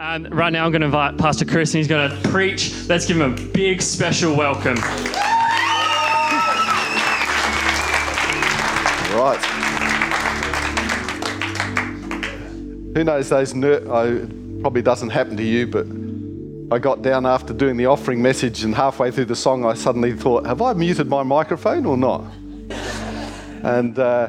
And right now, I'm going to invite Pastor Chris, and he's going to preach. Let's give him a big special welcome. Right. Who knows those ner- I, probably doesn't happen to you, but I got down after doing the offering message, and halfway through the song, I suddenly thought, "Have I muted my microphone or not?" And uh,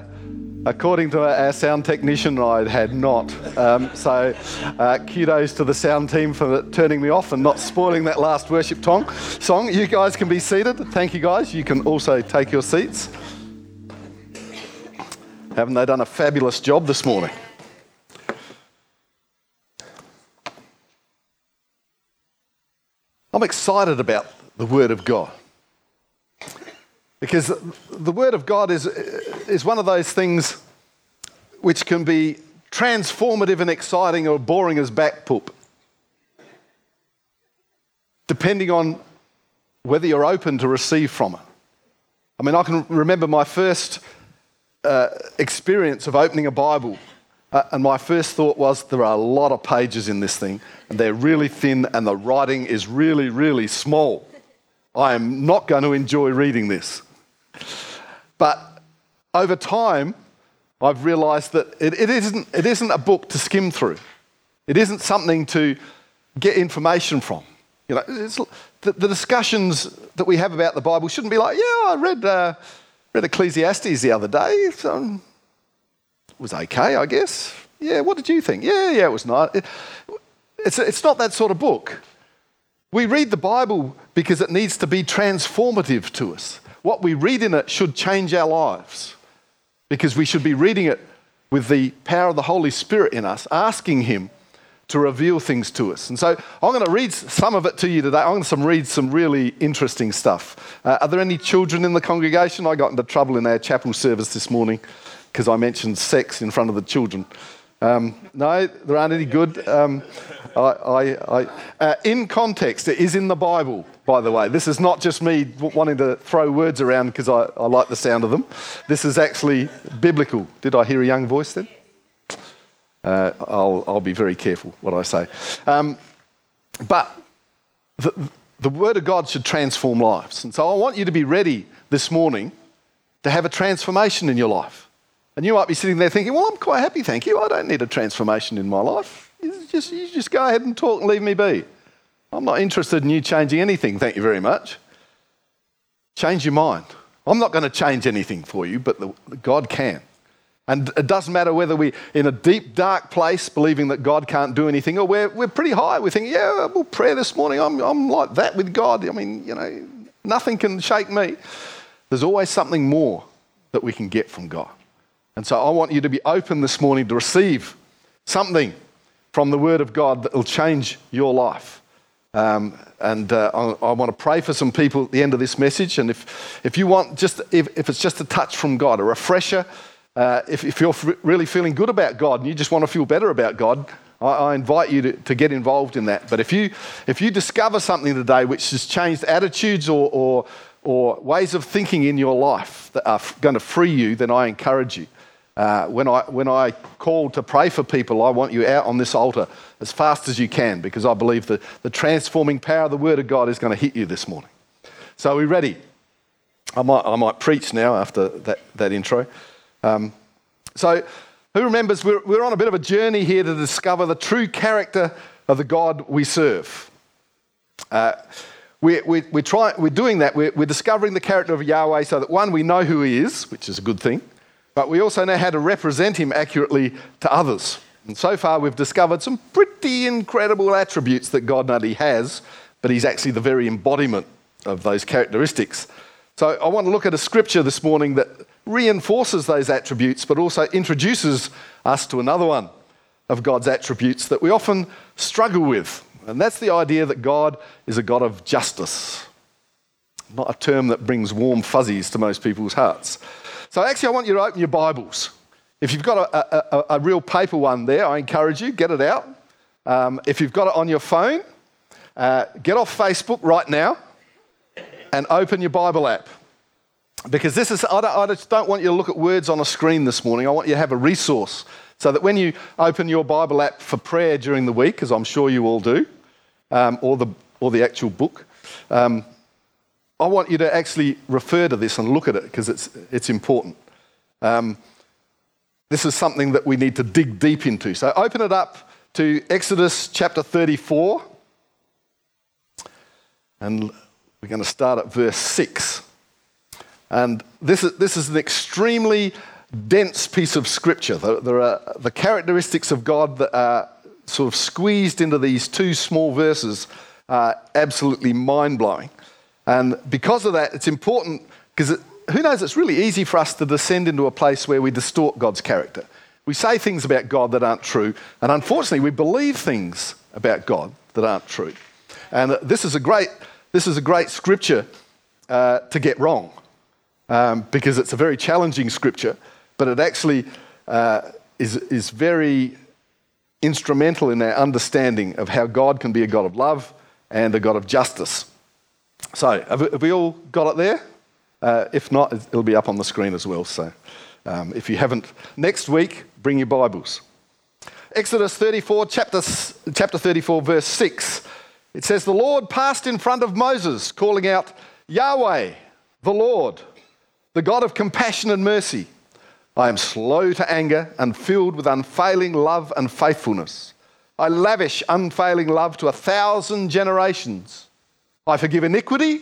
according to our sound technician, I had not. Um, so, uh, kudos to the sound team for turning me off and not spoiling that last worship tong- song. You guys can be seated. Thank you, guys. You can also take your seats. Haven't they done a fabulous job this morning? I'm excited about the Word of God. Because the Word of God is, is one of those things which can be transformative and exciting or boring as back poop, depending on whether you're open to receive from it. I mean, I can remember my first uh, experience of opening a Bible, uh, and my first thought was there are a lot of pages in this thing, and they're really thin, and the writing is really, really small. I am not going to enjoy reading this. But over time, I've realized that it, it, isn't, it isn't a book to skim through. It isn't something to get information from. You know, the, the, discussions that we have about the Bible shouldn't be like, yeah, I read, uh, read Ecclesiastes the other day. So it was okay, I guess. Yeah, what did you think? Yeah, yeah, it was nice. It, it's, it's not that sort of book. We read the Bible because it needs to be transformative to us what we read in it should change our lives because we should be reading it with the power of the Holy Spirit in us, asking Him to reveal things to us. And so I'm going to read some of it to you today. I'm going to read some really interesting stuff. Uh, are there any children in the congregation? I got into trouble in our chapel service this morning because I mentioned sex in front of the children. Um, no, there aren't any good. Um, I, I, I, uh, in context, it is in the Bible by the way. This is not just me wanting to throw words around because I, I like the sound of them. This is actually biblical. Did I hear a young voice then? Uh, I'll, I'll be very careful what I say. Um, but the, the Word of God should transform lives. And so I want you to be ready this morning to have a transformation in your life. And you might be sitting there thinking, well, I'm quite happy, thank you. I don't need a transformation in my life. You just, you just go ahead and talk and leave me be. I'm not interested in you changing anything, thank you very much. Change your mind. I'm not going to change anything for you, but the, God can. And it doesn't matter whether we're in a deep, dark place believing that God can't do anything, or we're, we're pretty high. We think, yeah, well, prayer this morning, I'm, I'm like that with God. I mean, you know, nothing can shake me. There's always something more that we can get from God. And so I want you to be open this morning to receive something from the Word of God that will change your life. Um, and uh, I, I, want to pray for some people at the end of this message. And if, if you want, just if, if it's just a touch from God, a refresher, uh, if, if, you're f- really feeling good about God and you just want to feel better about God, I, I invite you to, to, get involved in that. But if you, if you discover something today which has changed attitudes or, or, or ways of thinking in your life that are f- going to free you, then I encourage you uh, when, I, when I call to pray for people, I want you out on this altar as fast as you can because I believe that the transforming power of the Word of God is going to hit you this morning. So, are we ready? I might, I might preach now after that, that intro. Um, so, who remembers we're, we're on a bit of a journey here to discover the true character of the God we serve? Uh, we, we, we're, try, we're doing that. We're, we're discovering the character of Yahweh so that, one, we know who He is, which is a good thing but we also know how to represent him accurately to others. And so far, we've discovered some pretty incredible attributes that God not only has, but he's actually the very embodiment of those characteristics. So I want to look at a scripture this morning that reinforces those attributes, but also introduces us to another one of God's attributes that we often struggle with. And that's the idea that God is a God of justice. Not a term that brings warm fuzzies to most people's hearts. So actually, I want you to open your Bibles. If you've got a, a, a real paper one there, I encourage you, get it out. Um, if you've got it on your phone, uh, get off Facebook right now and open your Bible app. because this is, I, don't, I just don't want you to look at words on a screen this morning. I want you to have a resource so that when you open your Bible app for prayer during the week, as I'm sure you all do, um, or, the, or the actual book, um, I want you to actually refer to this and look at it because it's, it's important. Um, this is something that we need to dig deep into. So open it up to Exodus chapter 34. And we're going to start at verse 6. And this is, this is an extremely dense piece of scripture. There, there are the characteristics of God that are sort of squeezed into these two small verses are absolutely mind blowing. And because of that, it's important because it, who knows, it's really easy for us to descend into a place where we distort God's character. We say things about God that aren't true, and unfortunately, we believe things about God that aren't true. And this is a great, this is a great scripture uh, to get wrong um, because it's a very challenging scripture, but it actually uh, is, is very instrumental in our understanding of how God can be a God of love and a God of justice. So, have, we all got it there? Uh, if not, it'll be up on the screen as well. So, um, if you haven't, next week, bring your Bibles. Exodus 34, chapter, chapter 34, verse 6. It says, The Lord passed in front of Moses, calling out, Yahweh, the Lord, the God of compassion and mercy. I am slow to anger and filled with unfailing love and faithfulness. I lavish unfailing love to a thousand generations. I forgive iniquity.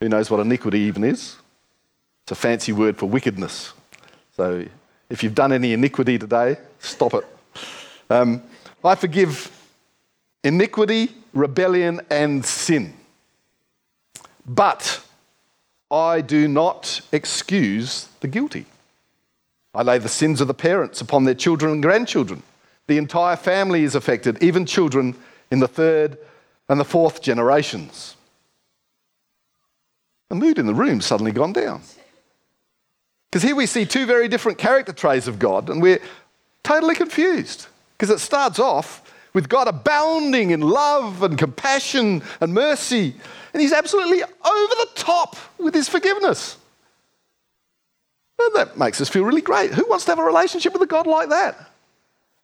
Who knows what iniquity even is? It's a fancy word for wickedness. So if you've done any iniquity today, stop it. Um, I forgive iniquity, rebellion, and sin. But I do not excuse the guilty. I lay the sins of the parents upon their children and grandchildren. The entire family is affected, even children in the third and the fourth generations. The mood in the room suddenly gone down. Because here we see two very different character traits of God, and we're totally confused. Because it starts off with God abounding in love and compassion and mercy, and He's absolutely over the top with His forgiveness. And that makes us feel really great. Who wants to have a relationship with a God like that?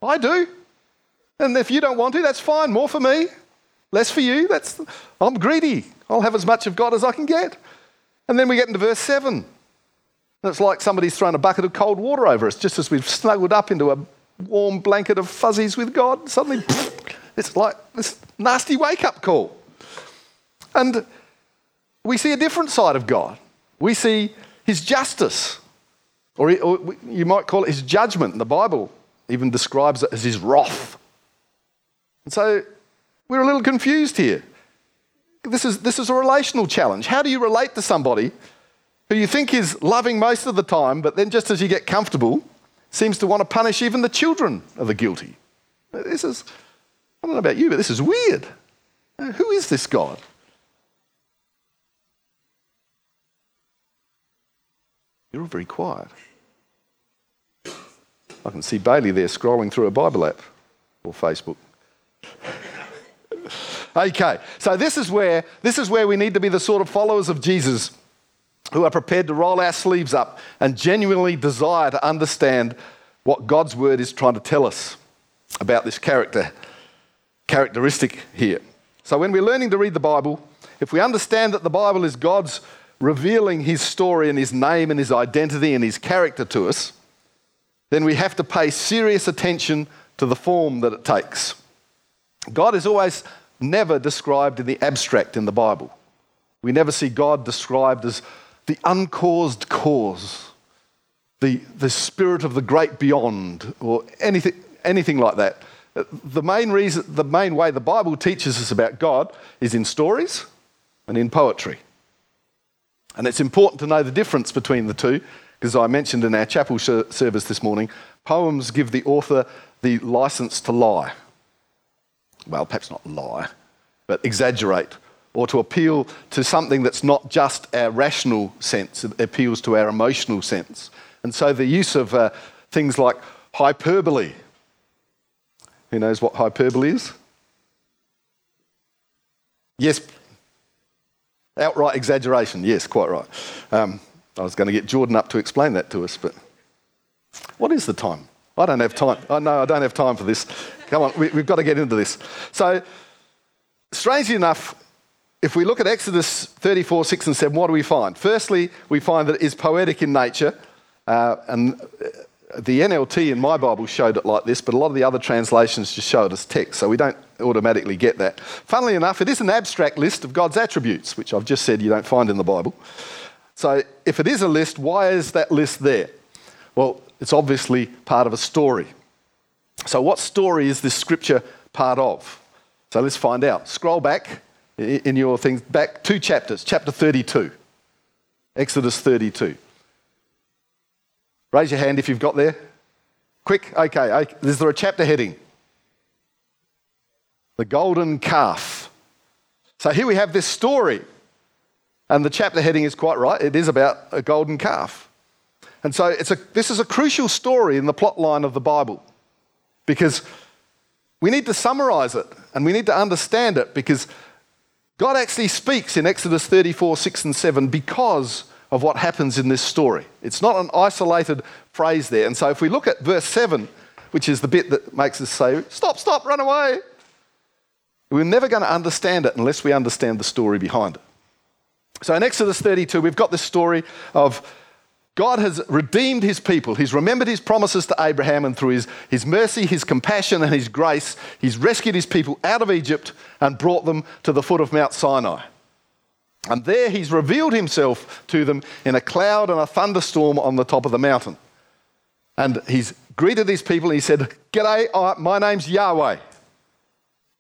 I do. And if you don't want to, that's fine. More for me, less for you. That's, I'm greedy. I'll have as much of God as I can get. And then we get into verse 7. And it's like somebody's thrown a bucket of cold water over us just as we've snuggled up into a warm blanket of fuzzies with God. Suddenly, it's like this nasty wake up call. And we see a different side of God. We see his justice, or, you might call it his judgment. The Bible even describes it as his wrath. And so we're a little confused here. This is, this is a relational challenge. How do you relate to somebody who you think is loving most of the time, but then just as you get comfortable, seems to want to punish even the children of the guilty? This is, I don't know about you, but this is weird. Uh, who is this God? You're all very quiet. I can see Bailey there scrolling through a Bible app or Facebook. Okay, so this is where this is where we need to be the sort of followers of Jesus who are prepared to roll our sleeves up and genuinely desire to understand what God's word is trying to tell us about this character characteristic here. So when we're learning to read the Bible, if we understand that the Bible is God's revealing his story and his name and his identity and his character to us, then we have to pay serious attention to the form that it takes. God is always never described in the abstract in the Bible. We never see God described as the uncaused cause, the, the spirit of the great beyond, or anything, anything like that. The main, reason, the main way the Bible teaches us about God is in stories and in poetry. And it's important to know the difference between the two, because I mentioned in our chapel service this morning, poems give the author the license to lie. Well, perhaps not lie, but exaggerate or to appeal to something that's not just our rational sense, it appeals to our emotional sense. And so the use of uh, things like hyperbole. Who knows what hyperbole is? Yes. Outright exaggeration, yes, quite right. Um, I was going to get Jordan up to explain that to us, but what is the time? I don't have time. Oh, no, I don't have time for this. Come on, we, we've got to get into this. So, strangely enough, if we look at Exodus 34, 6 and 7, what do we find? Firstly, we find that it is poetic in nature. Uh, and the NLT in my Bible showed it like this, but a lot of the other translations just show it as text, so we don't automatically get that. Funnily enough, it is an abstract list of God's attributes, which I've just said you don't find in the Bible. So if it is a list, why is that list there? Well, it's obviously part of a story. So, what story is this scripture part of? So, let's find out. Scroll back in your things, back two chapters, chapter 32, Exodus 32. Raise your hand if you've got there. Quick, okay. Is there a chapter heading? The golden calf. So here we have this story, and the chapter heading is quite right. It is about a golden calf. And so it's a, this is a crucial story in the plot line of the Bible because we need to summarize it and we need to understand it because God actually speaks in Exodus 34, 6 and 7 because of what happens in this story. It's not an isolated phrase there. And so if we look at verse 7, which is the bit that makes us say, Stop, stop, run away, we're never going to understand it unless we understand the story behind it. So in Exodus 32, we've got this story of God has redeemed his people. He's remembered his promises to Abraham, and through his, his mercy, his compassion, and his grace, he's rescued his people out of Egypt and brought them to the foot of Mount Sinai. And there he's revealed himself to them in a cloud and a thunderstorm on the top of the mountain. And he's greeted these people and he said, G'day, my name's Yahweh.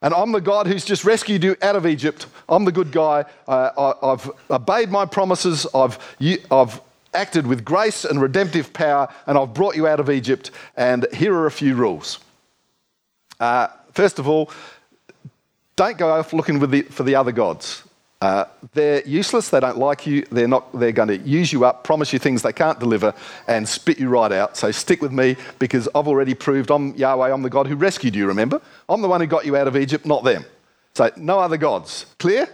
And I'm the God who's just rescued you out of Egypt. I'm the good guy. I, have obeyed my promises. I've, I've acted with grace and redemptive power, and I've brought you out of Egypt. And here are a few rules. Uh, first of all, don't go off looking the, for the other gods. Uh, they're useless. They don't like you. They're not. They're going to use you up, promise you things they can't deliver, and spit you right out. So stick with me because I've already proved I'm Yahweh. I'm the God who rescued you. Remember, I'm the one who got you out of Egypt, not them. So no other gods. Clear?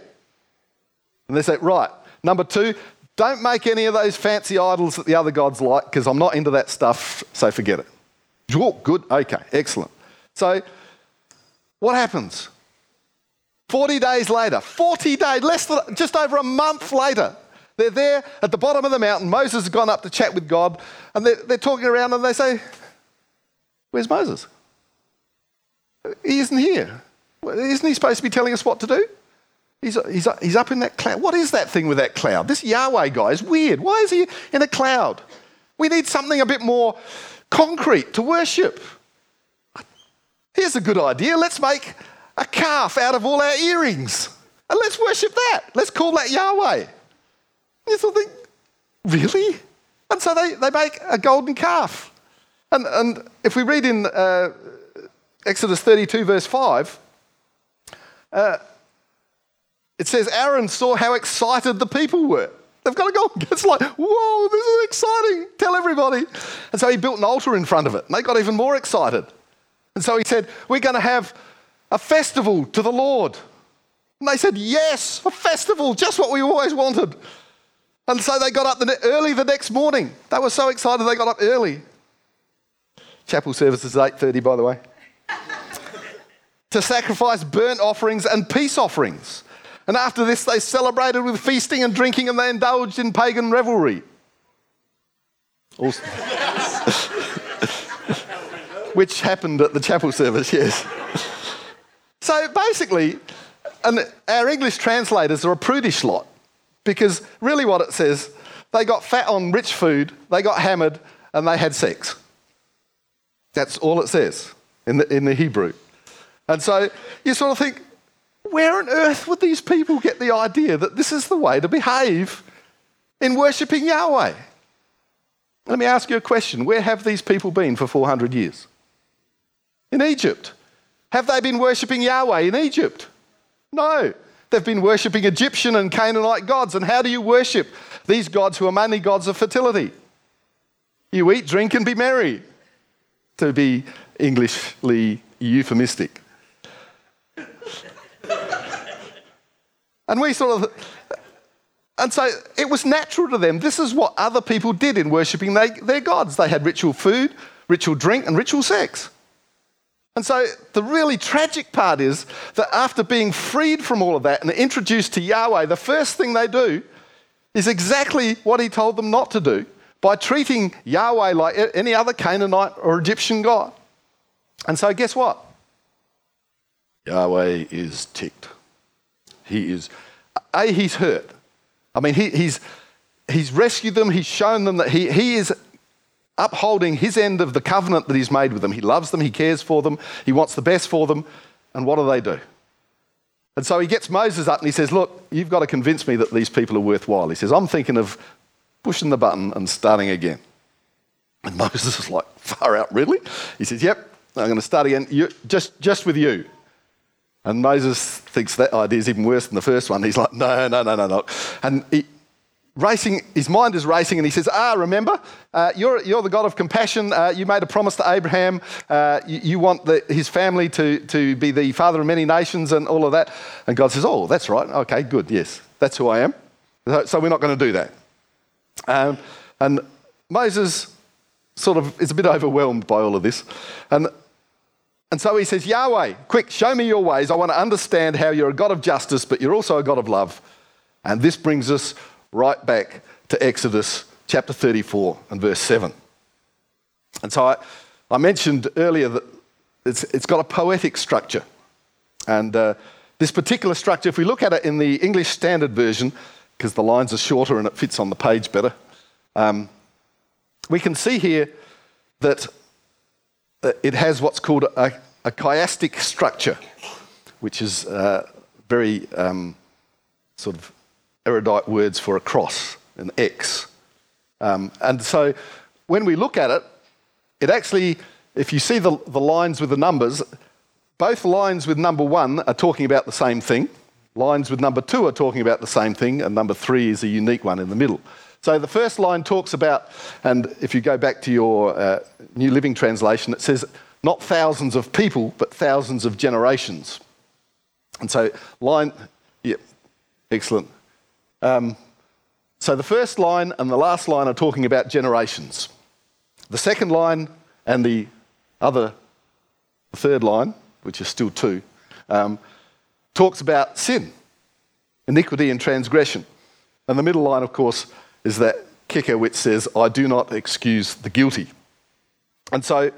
And they say, right. Number two, don't make any of those fancy idols that the other gods like because I'm not into that stuff. So forget it. Oh, good. Okay. Excellent. So what happens? 40 days later, 40 days, less than just over a month later, they're there at the bottom of the mountain. Moses has gone up to chat with God, and they're, they're talking around and they say, Where's Moses? He isn't here. Isn't he supposed to be telling us what to do? He's, he's, he's up in that cloud. What is that thing with that cloud? This Yahweh guy is weird. Why is he in a cloud? We need something a bit more concrete to worship. Here's a good idea. Let's make a calf out of all our earrings. And let's worship that. Let's call that Yahweh. You of think, really? And so they, they make a golden calf. And, and if we read in uh, Exodus 32, verse 5, uh, it says Aaron saw how excited the people were. They've got a golden It's like, whoa, this is exciting. Tell everybody. And so he built an altar in front of it. And they got even more excited. And so he said, We're going to have a festival to the Lord. And they said, Yes, a festival, just what we always wanted. And so they got up early the next morning. They were so excited they got up early. Chapel service is 8:30 by the way. to sacrifice burnt offerings and peace offerings. And after this they celebrated with feasting and drinking and they indulged in pagan revelry. Which happened at the chapel service, yes. So basically, and our English translators are a prudish lot because really what it says, they got fat on rich food, they got hammered, and they had sex. That's all it says in the, in the Hebrew. And so you sort of think, where on earth would these people get the idea that this is the way to behave in worshipping Yahweh? Let me ask you a question. Where have these people been for 400 years? In Egypt. Have they been worshipping Yahweh in Egypt? No. They've been worshipping Egyptian and Canaanite gods. And how do you worship these gods who are mainly gods of fertility? You eat, drink, and be merry, to be Englishly euphemistic. And we sort of, and so it was natural to them. This is what other people did in worshipping they, their gods. They had ritual food, ritual drink, and ritual sex. And so the really tragic part is that after being freed from all of that and introduced to Yahweh, the first thing they do is exactly what he told them not to do by treating Yahweh like any other Canaanite or Egyptian god. And so, guess what? Yahweh is ticked. He is, A, he's hurt. I mean, he, he's, he's rescued them, he's shown them that he, he is upholding his end of the covenant that he's made with them. He loves them, he cares for them, he wants the best for them. And what do they do? And so he gets Moses up and he says, Look, you've got to convince me that these people are worthwhile. He says, I'm thinking of pushing the button and starting again. And Moses is like, Far out, really? He says, Yep, I'm going to start again, you, just, just with you. And Moses thinks that idea is even worse than the first one. He's like, No, no, no, no, no. And he, racing, his mind is racing, and he says, Ah, remember, uh, you're, you're the God of compassion. Uh, you made a promise to Abraham. Uh, you, you, want the, his family to, to be the father of many nations and all of that. And God says, Oh, that's right. Okay, good. Yes, that's who I am. So, so we're not going to do that. Um, and Moses sort of is a bit overwhelmed by all of this. And, and so he says, Yahweh, quick, show me your ways. I want to understand how you're a God of justice, but you're also a God of love. And this brings us right back to Exodus chapter 34 and verse 7. And so I, I mentioned earlier that it's, it's got a poetic structure. And uh, this particular structure, if we look at it in the English Standard Version, because the lines are shorter and it fits on the page better, um, we can see here that it has what's called a, a chiastic structure, which is uh, very um, sort of erudite words for a cross, an X. Um, and so when we look at it, it actually, if you see the, the lines with the numbers, both lines with number one are talking about the same thing. Lines with number two are talking about the same thing, and number three is a unique one in the middle. So the first line talks about, and if you go back to your uh, New Living Translation, it says not thousands of people, but thousands of generations. And so, line, yeah, excellent. Um, so the first line and the last line are talking about generations. The second line and the other, the third line, which is still two, um, talks about sin, iniquity, and transgression. And the middle line, of course, is that kicker which says, I do not excuse the guilty. And so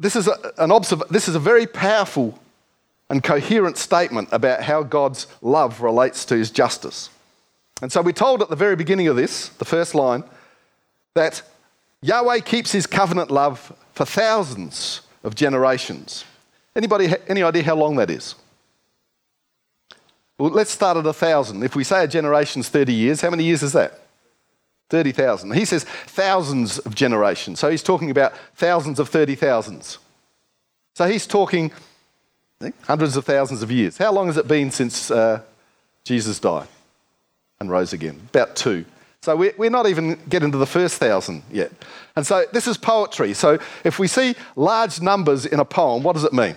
this is a, an observ- this is a very powerful and coherent statement about how God's love relates to his justice. And so we're told at the very beginning of this, the first line, that Yahweh keeps his covenant love for thousands of generations. Anybody any idea how long that is? Well, let's start at a thousand. If we say a generation's 30 years, how many years is that? 30,000. He says thousands of generations. So he's talking about thousands of 30,000s. So he's talking hundreds of thousands of years. How long has it been since uh, Jesus died and rose again? About two. So we're not even getting to the first thousand yet. And so this is poetry. So if we see large numbers in a poem, what does it mean?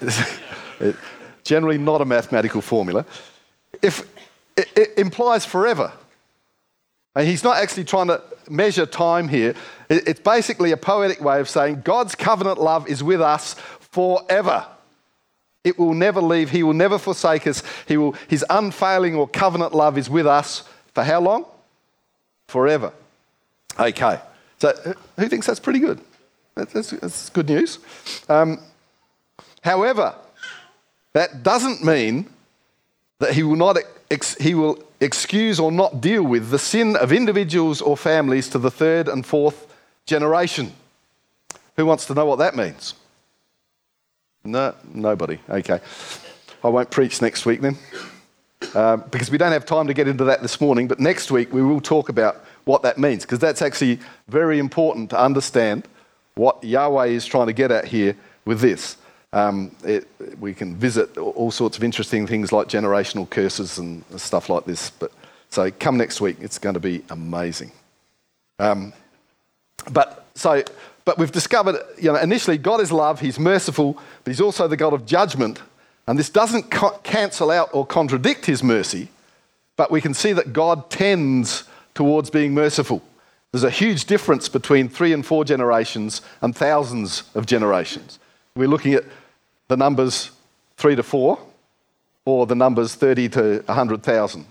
generally not a mathematical formula. If it, it implies forever. And he's not actually trying to measure time here. It's basically a poetic way of saying God's covenant love is with us forever. It will never leave. He will never forsake us. He will, his unfailing or covenant love is with us for how long? Forever. Okay. So, who thinks that's pretty good? That's, that's good news. Um, however, that doesn't mean that he will not ex- he will excuse or not deal with the sin of individuals or families to the third and fourth generation. Who wants to know what that means? No, nobody. Okay. I won't preach next week then, uh, because we don't have time to get into that this morning. But next week we will talk about what that means, because that's actually very important to understand what Yahweh is trying to get at here with this. Um, it, we can visit all sorts of interesting things like generational curses and stuff like this. But so come next week; it's going to be amazing. Um, but so, but we've discovered, you know, initially God is love; He's merciful, but He's also the God of judgment. And this doesn't co- cancel out or contradict his mercy, but we can see that God tends towards being merciful. There's a huge difference between three and four generations and thousands of generations. We're looking at the numbers three to four or the numbers 30 to 100,000.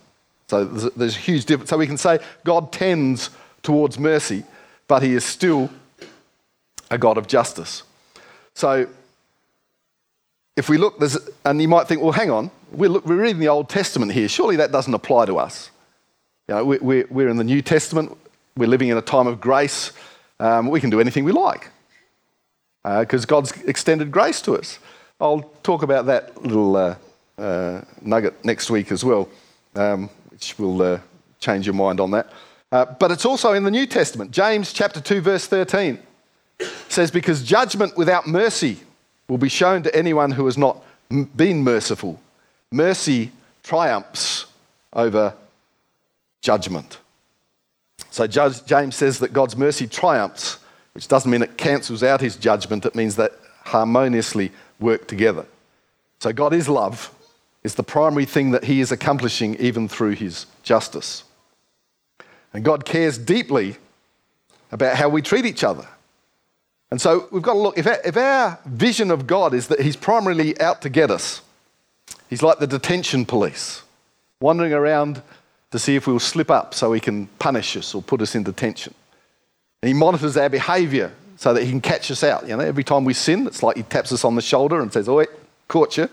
So there's, there's a huge difference. So we can say God tends towards mercy, but he is still a God of justice. So if we look, and you might think, well, hang on, we're, look, we're, reading the Old Testament here. Surely that doesn't apply to us. You know, we, are we're in the New Testament. We're living in a time of grace. Um, we can do anything we like because uh, God's extended grace to us. I'll talk about that little uh, uh, nugget next week as well, um, which will uh, change your mind on that. Uh, but it's also in the New Testament. James chapter 2, verse 13 says, Because judgment without mercy will be shown to anyone who has not been merciful. Mercy triumphs over judgment. So James says that God's mercy triumphs, which doesn't mean it cancels out his judgment, it means that harmoniously work together. So God is love, is the primary thing that he is accomplishing even through his justice. And God cares deeply about how we treat each other. And so we've got to look, if our, if our vision of God is that He's primarily out to get us, He's like the detention police, wandering around to see if we'll slip up so He can punish us or put us in detention. And He monitors our behavior so that He can catch us out. You know, every time we sin, it's like He taps us on the shoulder and says, Oi, caught you.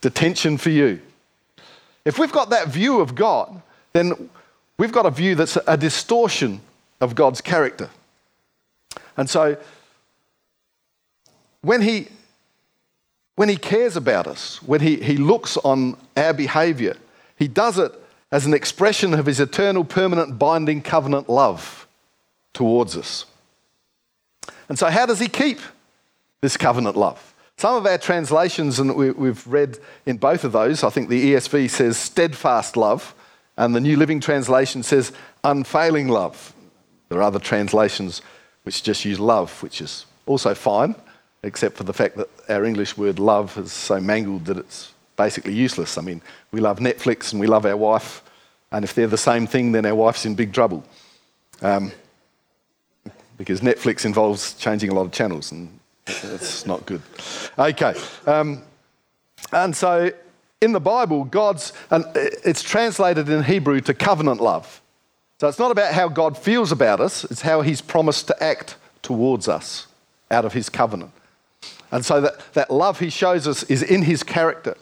Detention for you. If we've got that view of God, then we've got a view that's a distortion of God's character. And so when he, when he cares about us, when he, he looks on our behavior, he does it as an expression of his eternal, permanent, binding covenant love towards us. And so, how does he keep this covenant love? Some of our translations, and we, have read in both of those, I think the ESV says steadfast love, and the New Living Translation says unfailing love. There are other translations which just use love, which is also fine, except for the fact that our English word love is so mangled that it's basically useless. I mean, we love Netflix and we love our wife, and if they're the same thing, then our wife's in big trouble. Um, because Netflix involves changing a lot of channels, and it's not good. Okay. Um, and so in the Bible, God's, and it's translated in Hebrew to covenant love. So it's not about how God feels about us, it's how He's promised to act towards us out of His covenant. And so that, that love He shows us is in His character.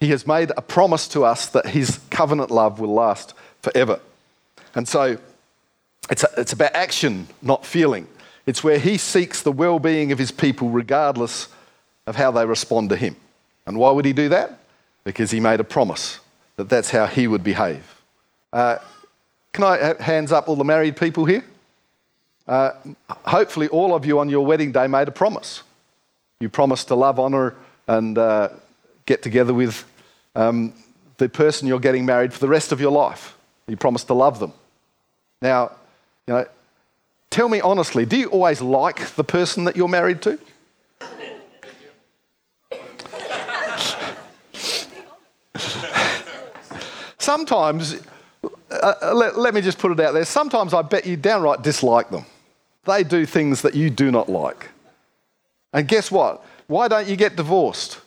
He has made a promise to us that His covenant love will last forever. And so it's, it's about action, not feeling. It's where He seeks the well being of His people regardless of how they respond to Him. And why would He do that? Because He made a promise that that's how He would behave. Uh, can I have hands up all the married people here? Uh, hopefully, all of you on your wedding day made a promise. You promised to love, honour, and uh, get together with um, the person you're getting married for the rest of your life. You promised to love them. Now, you know, tell me honestly, do you always like the person that you're married to? Sometimes uh, uh, let, let me just put it out there. Sometimes I bet you downright dislike them. They do things that you do not like. And guess what? Why don't you get divorced?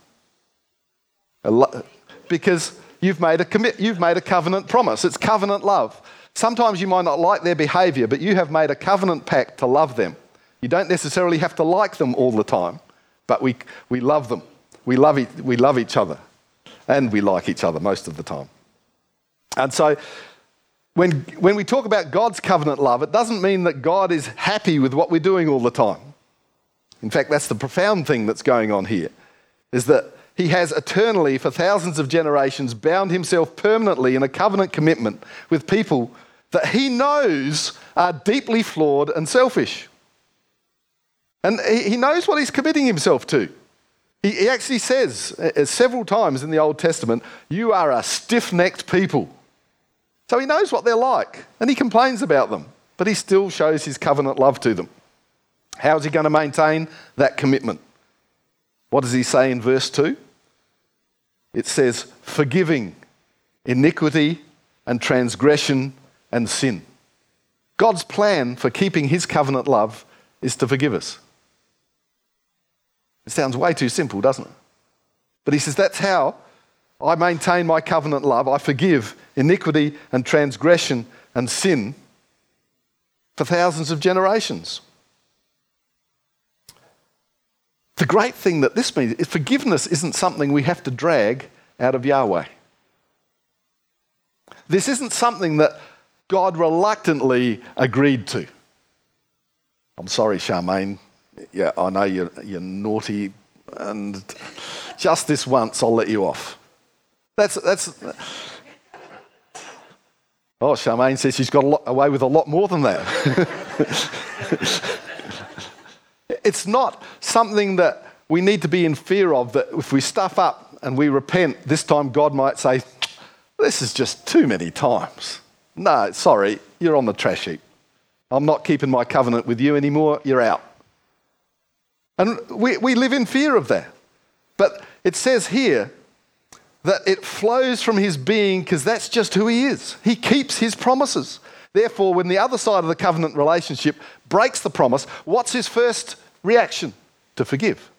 Because you've made a you've made a covenant promise. It's covenant love. Sometimes you might not like their behavior, but you have made a covenant pact to love them. You don't necessarily have to like them all the time, but we, we love them. We love, e- we love each other, and we like each other most of the time. And so when, when we talk about God's covenant love, it doesn't mean that God is happy with what we're doing all the time. In fact, that's the profound thing that's going on here, is that he has eternally, for thousands of generations, bound himself permanently in a covenant commitment with people that he knows are deeply flawed and selfish. And he knows what he's committing himself to. He actually says uh, several times in the Old Testament, You are a stiff necked people. So he knows what they're like and he complains about them, but he still shows his covenant love to them. How is he going to maintain that commitment? What does he say in verse 2? it says, forgiving iniquity and transgression and sin. God's plan for keeping his covenant love is to forgive us. It sounds way too simple, doesn't it? But he says that's how I maintain my covenant love. I forgive iniquity and transgression and sin for thousands of generations. The great thing that this means is forgiveness isn't something we have to drag out of Yahweh. This isn't something that God reluctantly agreed to. I'm sorry, Charmaine. Yeah, I know you're, you're naughty, and just this once I'll let you off. That's, that's. Oh, Charmaine says she's got lot, away with a lot more than that. it's not something that we need to be in fear of, that if we stuff up and we repent, this time God might say, This is just too many times. No, sorry, you're on the trash heap. I'm not keeping my covenant with you anymore, you're out. And we, we live in fear of that. But it says here that it flows from his being because that's just who he is. He keeps his promises. Therefore, when the other side of the covenant relationship breaks the promise, what's his first reaction? To forgive.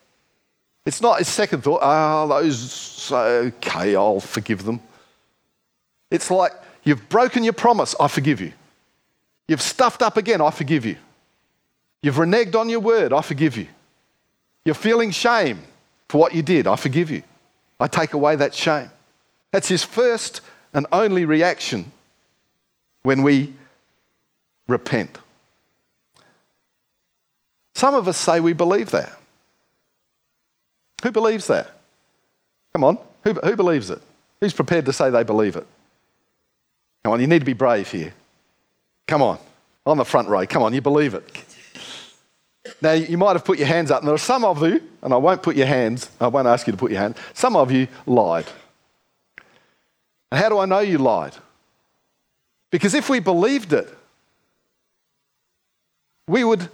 It's not his second thought, ah, oh, those, okay, I'll forgive them. It's like, you've broken your promise, I forgive you. You've stuffed up again, I forgive you. You've reneged on your word, I forgive you. You're feeling shame for what you did, I forgive you. I take away that shame. That's his first and only reaction when we repent. Some of us say we believe that. Who believes that? Come on, who, who believes it? Who's prepared to say they believe it? Come on, you need to be brave here. Come on, on the front row. Come on, you believe it. Now, you might have put your hands up, and there are some of you, and I won't put your hands, I won't ask you to put your hand, some of you lied. And how do I know you lied? Because if we believed it, we would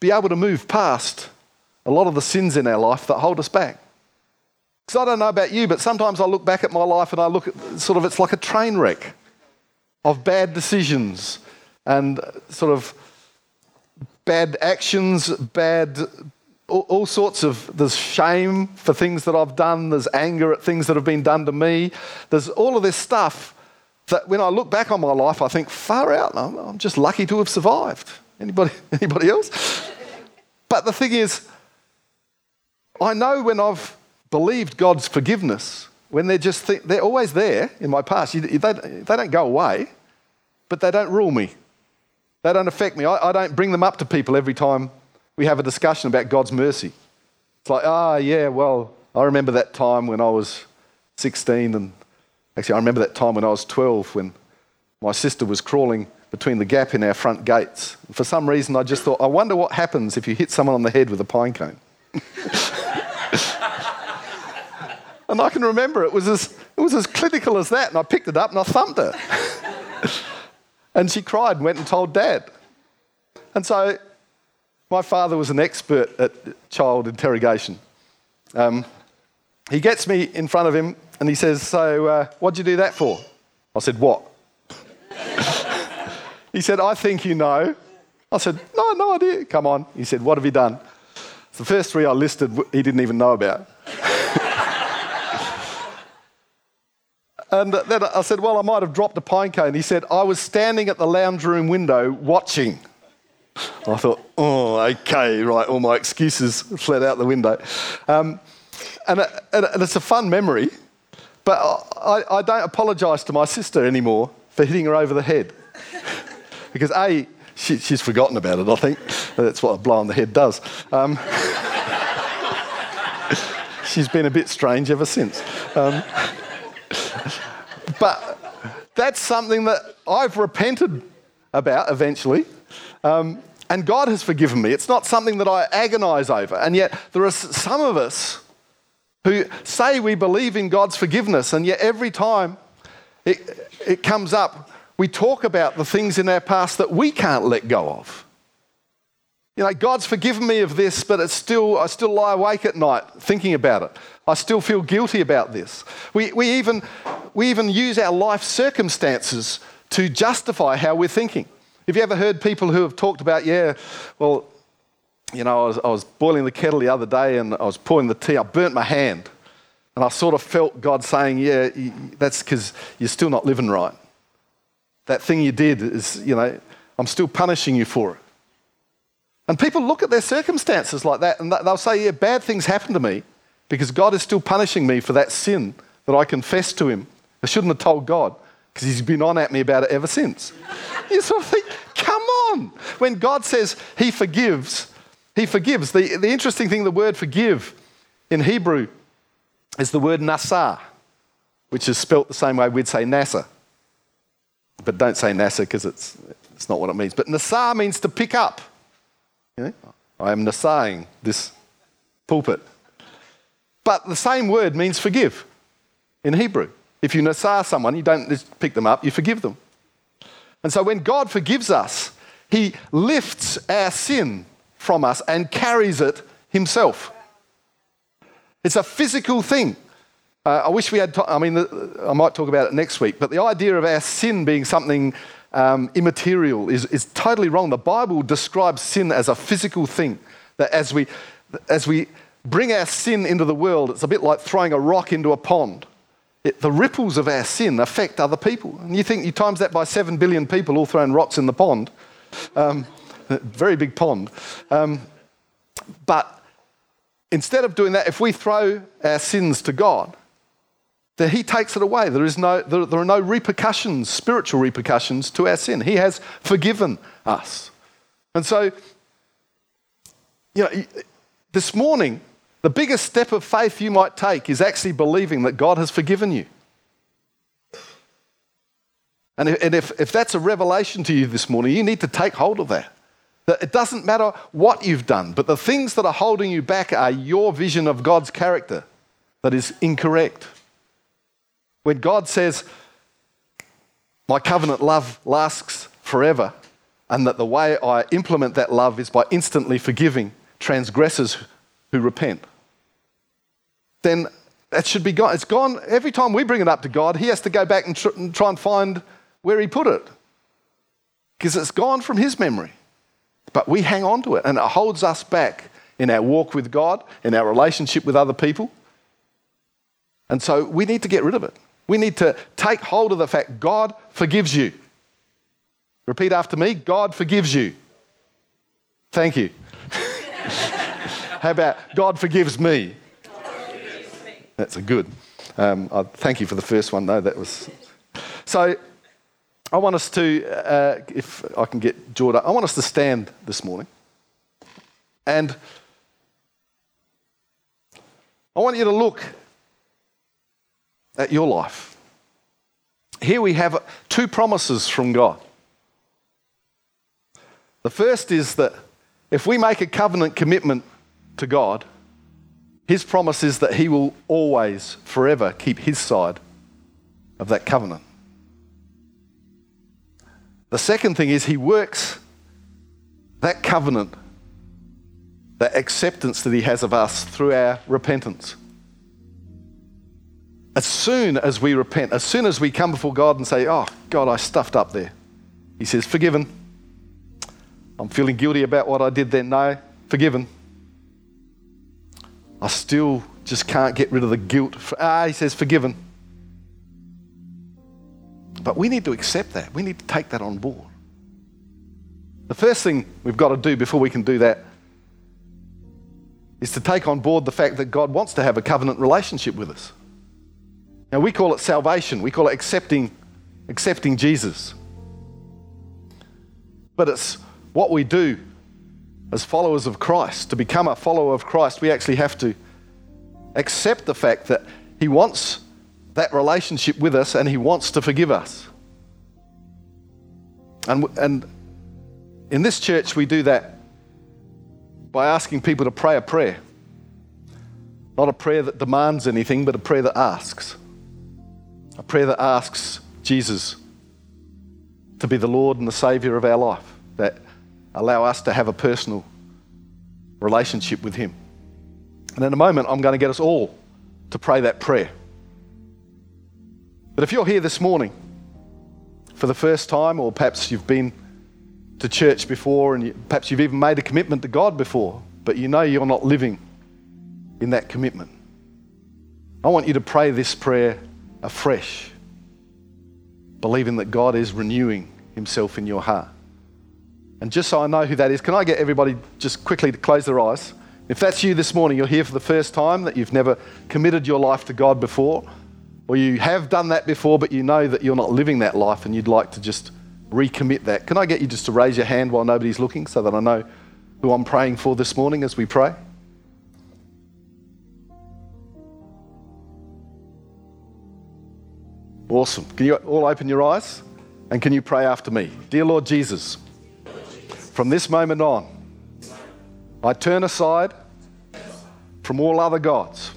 be able to move past a lot of the sins in our life that hold us back. Because I don't know about you, but sometimes I look back at my life and I look at sort of, it's like a train wreck of bad decisions and uh, sort of bad actions, bad, all, all, sorts of, there's shame for things that I've done, there's anger at things that have been done to me, there's all of this stuff that when I look back on my life, I think, far out, I'm, I'm just lucky to have survived. Anybody, anybody else? But the thing is, I know when I've believed God's forgiveness, when they're just, th- they're always there in my past. You, they, they don't go away, but they don't rule me. They don't affect me. I, I don't bring them up to people every time we have a discussion about God's mercy. It's like, ah, oh, yeah, well, I remember that time when I was 16, and actually, I remember that time when I was 12 when my sister was crawling between the gap in our front gates. For some reason, I just thought, I wonder what happens if you hit someone on the head with a pine cone. and I can remember it was, as, it was as clinical as that, and I picked it up and I thumped her. and she cried and went and told dad. And so my father was an expert at child interrogation. Um, he gets me in front of him and he says, So, uh, what'd you do that for? I said, What? He said, I think you know. I said, No, no idea. Come on. He said, What have you done? The first three I listed, he didn't even know about. and then I said, Well, I might have dropped a pine cone. He said, I was standing at the lounge room window watching. I thought, Oh, okay, right. All my excuses fled out the window. Um, and, and, it's a fun memory, but I, I don't apologise to my sister anymore for hitting her over the head because A, she, she's forgotten about it, I think. That's what a blow on the head does. Um, she's been a bit strange ever since. Um, but that's something that I've repented about eventually. Um, and God has forgiven me. It's not something that I agonize over. And yet, there are some of us who say we believe in God's forgiveness, and yet every time it, it comes up, we talk about the things in our past that we can't let go of. you know, God's forgiven me of this, but it's still, I still lie awake at night thinking about it. I still feel guilty about this. We, we, even, we even use our life circumstances to justify how we're thinking. Have you ever heard people who have talked about, yeah, well, you know, I was, I was boiling the kettle the other day and I was pouring the tea, I burnt my hand. And I sort of felt God saying, yeah, that's because you're still not living right. That thing you did is, you know, I'm still punishing you for it. And people look at their circumstances like that and they'll say, Yeah, bad things happen to me because God is still punishing me for that sin that I confessed to Him. I shouldn't have told God because He's been on at me about it ever since. you sort of think, Come on. When God says He forgives, He forgives. The, the interesting thing, the word forgive in Hebrew is the word nasa, which is spelt the same way we'd say NASA. But don't say NASA because it's, it's not what it means. But nasa means to pick up. You know, I am nasaying this pulpit. But the same word means forgive in Hebrew. If you nasah someone, you don't just pick them up, you forgive them. And so when God forgives us, He lifts our sin from us and carries it Himself. It's a physical thing. Uh, I wish we had, to- I mean, I might talk about it next week, but the idea of our sin being something um, immaterial is, is totally wrong. The Bible describes sin as a physical thing. That as we, as we bring our sin into the world, it's a bit like throwing a rock into a pond. It, the ripples of our sin affect other people. And you think you times that by seven billion people all throwing rocks in the pond. Um, very big pond. Um, but instead of doing that, if we throw our sins to God, that he takes it away. There, is no, there, there, are no repercussions, spiritual repercussions to our sin. He has forgiven us. And so, you know, this morning, the biggest step of faith you might take is actually believing that God has forgiven you. And if, and if, if that's a revelation to you this morning, you need to take hold of that. That it doesn't matter what you've done, but the things that are holding you back are your vision of God's character that is incorrect. When God says, My covenant love lasts forever, and that the way I implement that love is by instantly forgiving transgressors who repent, then that should be gone. It's gone. Every time we bring it up to God, He has to go back and, tr- and try and find where He put it because it's gone from His memory. But we hang on to it, and it holds us back in our walk with God, in our relationship with other people. And so we need to get rid of it. We need to take hold of the fact God forgives you. Repeat after me God forgives you. Thank you. How about God forgives me? That's a good. Um, I thank you for the first one, though. That was. So I want us to, uh, if I can get Jordan, I want us to stand this morning. And I want you to look at your life. Here we have two promises from God. The first is that if we make a covenant commitment to God, His promise is that He will always, forever keep His side of that covenant. The second thing is He works that covenant, that acceptance that He has of us through our repentance. As soon as we repent, as soon as we come before God and say, Oh, God, I stuffed up there, He says, Forgiven. I'm feeling guilty about what I did then. No, forgiven. I still just can't get rid of the guilt. Ah, He says, Forgiven. But we need to accept that. We need to take that on board. The first thing we've got to do before we can do that is to take on board the fact that God wants to have a covenant relationship with us. Now, we call it salvation, we call it accepting, accepting Jesus. But it's what we do as followers of Christ. To become a follower of Christ, we actually have to accept the fact that He wants that relationship with us and He wants to forgive us. And, and in this church, we do that by asking people to pray a prayer. Not a prayer that demands anything, but a prayer that asks. A prayer that asks Jesus to be the Lord and the Savior of our life, that allow us to have a personal relationship with Him. And in a moment, I'm going to get us all to pray that prayer. But if you're here this morning for the first time, or perhaps you've been to church before and you, perhaps you've even made a commitment to God before, but you know you're not living in that commitment, I want you to pray this prayer afresh, believing that God is renewing Himself in your heart. And just so I know who that is, can I get everybody just quickly to close their eyes? If that's you this morning, you're here for the first time, that you've never committed your life to God before, or you have done that before, but you know that you're not living that life and you'd like to just recommit that. Can I get you just to raise your hand while nobody's looking so that I know who I'm praying for this morning as we pray? Awesome. Can you all open your eyes? And can you pray after me? Dear Lord Jesus, from this moment on, I turn aside from all other gods.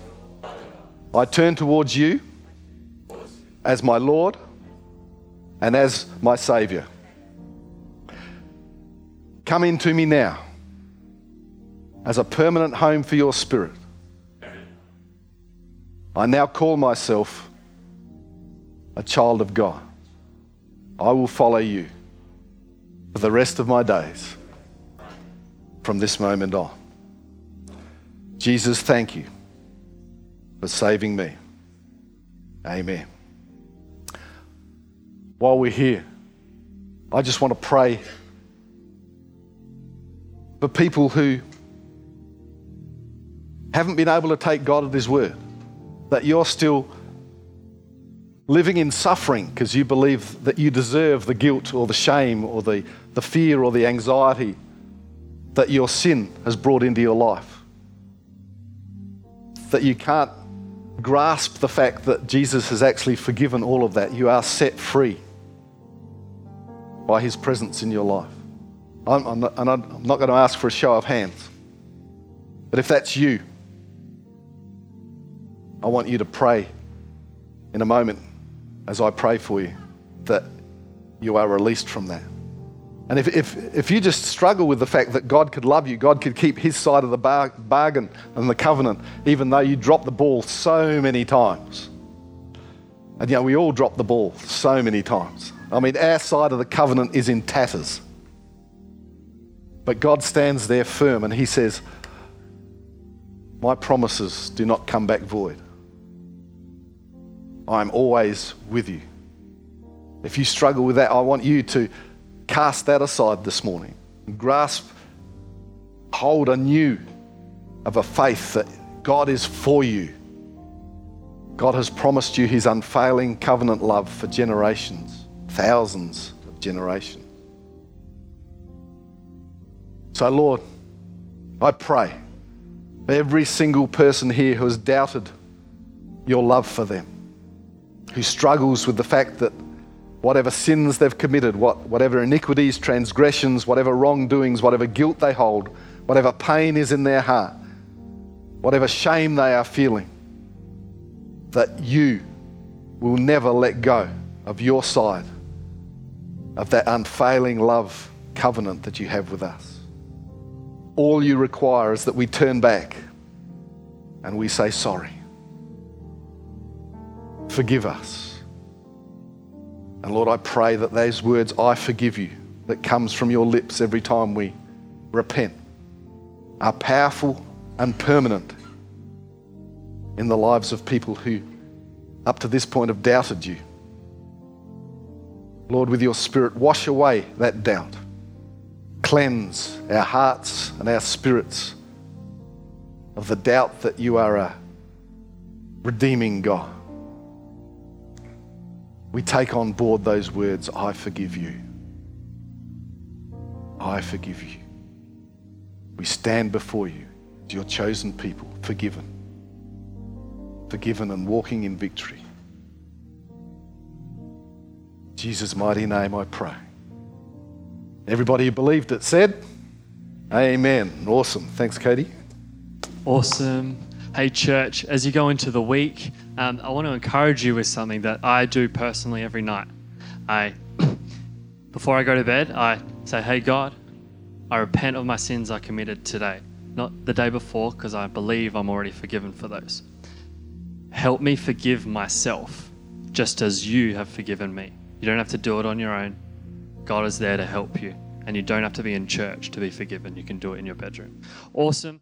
I turn towards you as my Lord and as my Saviour. Come into me now as a permanent home for your Spirit. I now call myself a child of God. I will follow you for the rest of my days from this moment on. Jesus, thank you for saving me. Amen. While we're here, I just want to pray for people who haven't been able to take God at His word, that you're still living in suffering because you believe that you deserve the guilt or the shame or the, the fear or the anxiety that your sin has brought into your life. That you can't grasp the fact that Jesus has actually forgiven all of that. You are set free by his presence in your life. I'm, I'm not, and I'm not going to ask for a show of hands. But if that's you, I want you to pray in a moment as I pray for you that you are released from that. And if, if, if you just struggle with the fact that God could love you, God could keep his side of the bar, bargain and the covenant, even though you drop the ball so many times. And you know, we all drop the ball so many times. I mean, our side of the covenant is in tatters. But God stands there firm and he says, My promises do not come back void. I'm always with you. If you struggle with that, I want you to cast that aside this morning grasp hold anew of a faith that God is for you. God has promised you his unfailing covenant love for generations, thousands of generations. So, Lord, I pray for every single person here who has doubted your love for them who struggles with the fact that whatever sins they've committed, what, whatever iniquities, transgressions, whatever wrongdoings, whatever guilt they hold, whatever pain is in their heart, whatever shame they are feeling, that you will never let go of your side of that unfailing love covenant that you have with us. All you require is that we turn back and we say sorry. Forgive us. And Lord, I pray that those words, I forgive you, that comes from your lips every time we repent, are powerful and permanent in the lives of people who, up to this point, have doubted you. Lord, with your Spirit, wash away that doubt. Cleanse our hearts and our spirits of the doubt that you are a redeeming God we take on board those words I forgive you. I forgive you. We stand before you as your chosen people, forgiven. Forgiven and walking in victory. In Jesus' mighty name I pray. Everybody who believed it said, Amen. Awesome. Thanks, Katie. Awesome. Hey, church, as you go into the week, um, I want to encourage you with something that I do personally every night. I, before I go to bed, I say, Hey, God, I repent of my sins I committed today. not the day before, because I believe I'm already forgiven for those. Help me forgive myself, just as you have forgiven me. You don't have to do it on your own. God is there to help you. And you don't have to be in church to be forgiven. You can do it in your bedroom. Awesome.